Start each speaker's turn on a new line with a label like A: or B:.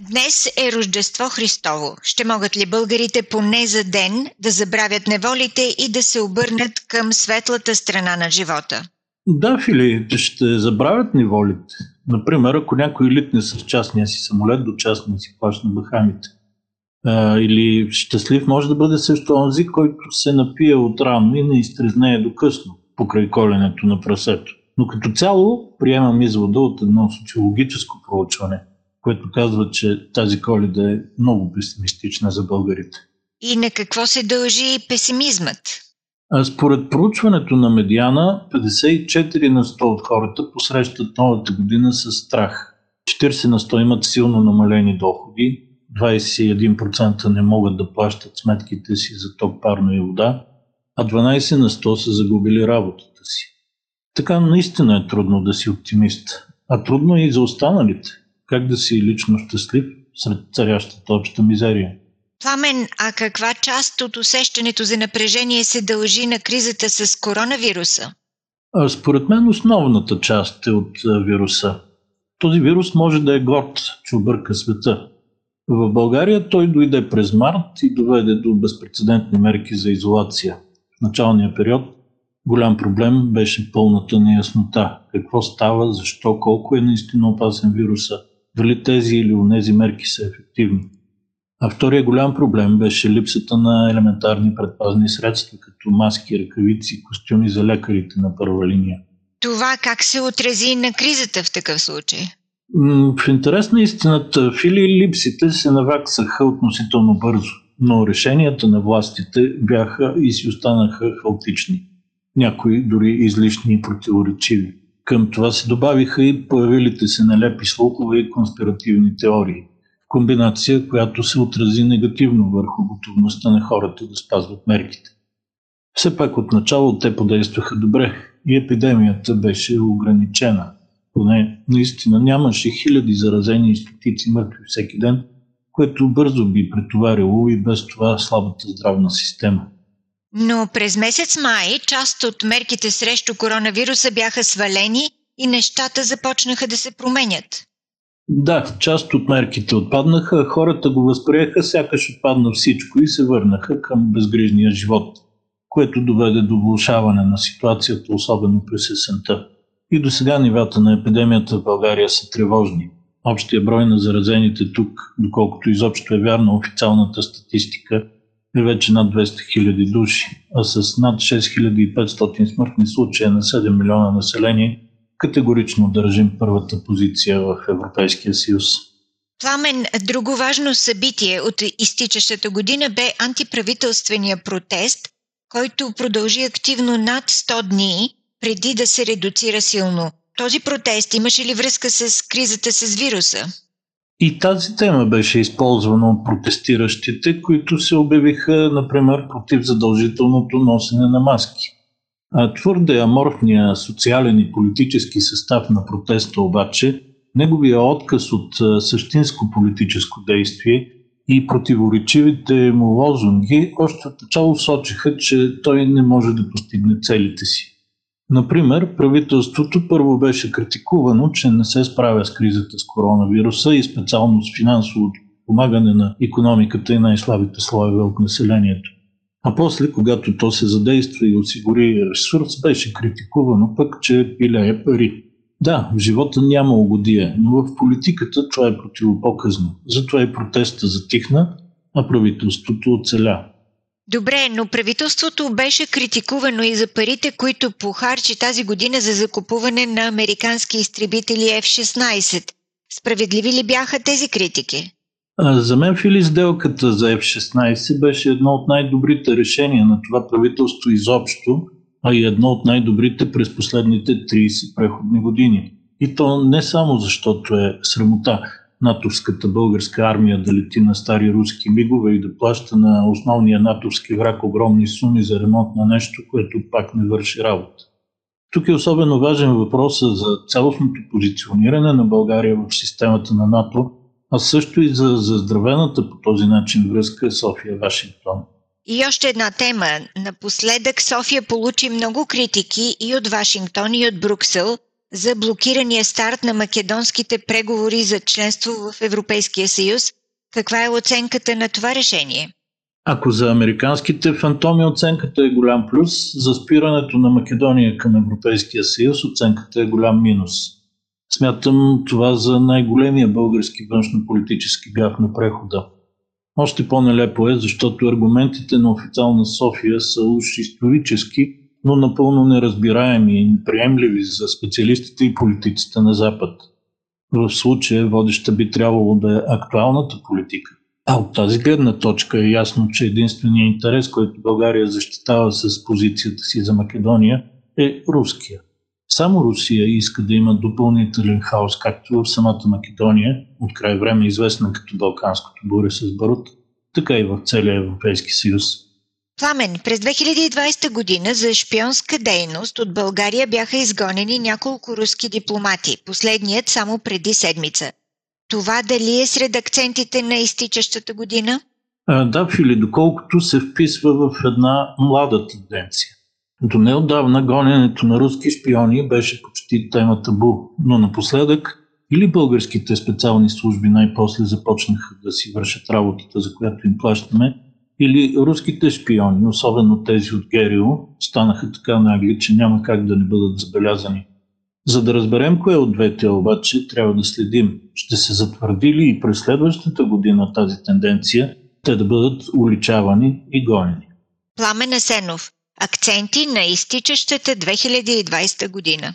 A: днес е Рождество Христово. Ще могат ли българите поне за ден да забравят неволите и да се обърнат към светлата страна на живота?
B: Да, Фили, ще забравят неволите. Например, ако някой литне с частния си самолет до частния си плащ на Бахамите. А, или щастлив може да бъде също онзи, който се напие от рано и не изтрезнее до късно, покрай коленето на прасето. Но като цяло приемам извода от едно социологическо проучване, което казва, че тази коледа е много песимистична за българите.
A: И на какво се дължи песимизмът?
B: А според проучването на Медиана, 54 на 100 от хората посрещат новата година с страх. 40 на 100 имат силно намалени доходи, 21% не могат да плащат сметките си за ток, парно и вода, а 12 на 100 са загубили работата си. Така наистина е трудно да си оптимист, а трудно е и за останалите. Как да си лично щастлив сред царящата обща мизерия?
A: Пламен, а каква част от усещането за напрежение се дължи на кризата с коронавируса?
B: А според мен основната част е от вируса. Този вирус може да е горд, че обърка света. В България той дойде през март и доведе до безпредседентни мерки за изолация. В началния период голям проблем беше пълната неяснота. Какво става, защо, колко е наистина опасен вируса, дали тези или онези мерки са ефективни. А втория голям проблем беше липсата на елементарни предпазни средства, като маски, ръкавици, костюми за лекарите на първа линия.
A: Това как се отрази на кризата в такъв случай?
B: В интерес на истината, фили липсите се наваксаха относително бързо, но решенията на властите бяха и си останаха хаотични. Някои дори излишни и противоречиви. Към това се добавиха и появилите се нелепи слухове и конспиративни теории. Комбинация, която се отрази негативно върху готовността на хората да спазват мерките. Все пак отначало те подействаха добре и епидемията беше ограничена. Поне наистина нямаше хиляди заразени и стотици мъртви всеки ден, което бързо би претоварило и без това слабата здравна система.
A: Но през месец май част от мерките срещу коронавируса бяха свалени и нещата започнаха да се променят.
B: Да, част от мерките отпаднаха, хората го възприеха, сякаш отпадна всичко и се върнаха към безгрижния живот, което доведе до влушаване на ситуацията, особено през есента. И до сега нивата на епидемията в България са тревожни. Общия брой на заразените тук, доколкото изобщо е вярна официалната статистика, е вече над 200 000 души, а с над 6500 смъртни случая на 7 милиона население, категорично държим първата позиция в Европейския съюз.
A: Пламен, друго важно събитие от изтичащата година бе антиправителствения протест, който продължи активно над 100 дни, преди да се редуцира силно. Този протест имаше ли връзка с кризата с вируса?
B: И тази тема беше използвана от протестиращите, които се обявиха, например, против задължителното носене на маски. А твърде аморфния социален и политически състав на протеста обаче, неговия отказ от същинско политическо действие и противоречивите му лозунги още от начало сочиха, че той не може да постигне целите си. Например, правителството първо беше критикувано, че не се справя с кризата с коронавируса и специално с финансовото помагане на економиката и най-слабите слоеве от населението. А после, когато то се задейства и осигури ресурс, беше критикувано пък, че пилее пари. Да, в живота няма угодие, но в политиката това е противопоказно. Затова и протеста затихна, а правителството оцеля.
A: Добре, но правителството беше критикувано и за парите, които похарчи тази година за закупуване на американски изтребители F-16. Справедливи ли бяха тези критики?
B: За мен Фили сделката за F-16 беше едно от най-добрите решения на това правителство изобщо, а и едно от най-добрите през последните 30 преходни години. И то не само защото е срамота, натовската българска армия да лети на стари руски мигове и да плаща на основния натовски враг огромни суми за ремонт на нещо, което пак не върши работа. Тук е особено важен въпрос за цялостното позициониране на България в системата на НАТО, а също и за заздравената по този начин връзка София-Вашингтон.
A: И още една тема. Напоследък София получи много критики и от Вашингтон, и от Бруксел за блокирания старт на македонските преговори за членство в Европейския съюз. Каква е оценката на това решение?
B: Ако за американските фантоми оценката е голям плюс, за спирането на Македония към Европейския съюз оценката е голям минус. Смятам това за най-големия български външно-политически гаф на прехода. Още по-нелепо е, защото аргументите на официална София са уж исторически, но напълно неразбираеми и неприемливи за специалистите и политиците на Запад. В случая водеща би трябвало да е актуалната политика. А от тази гледна точка е ясно, че единственият интерес, който България защитава с позицията си за Македония, е руския. Само Русия иска да има допълнителен хаос, както в самата Македония, от край време известна като Балканското буре с барут, така и в целия Европейски съюз.
A: Пламен, през 2020 година за шпионска дейност от България бяха изгонени няколко руски дипломати, последният само преди седмица. Това дали е сред акцентите на изтичащата година?
B: Да, Фили, доколкото се вписва в една млада тенденция. До неодавна гоненето на руски шпиони беше почти тема табу, но напоследък или българските специални служби най-после започнаха да си вършат работата, за която им плащаме, или руските шпиони, особено тези от Герио, станаха така нагли, че няма как да не бъдат забелязани. За да разберем кое от двете обаче, трябва да следим. Ще се затвърди ли и през следващата година тази тенденция те да бъдат уличавани и гонени?
A: Пламен Асенов. Акценти на изтичащата 2020 година.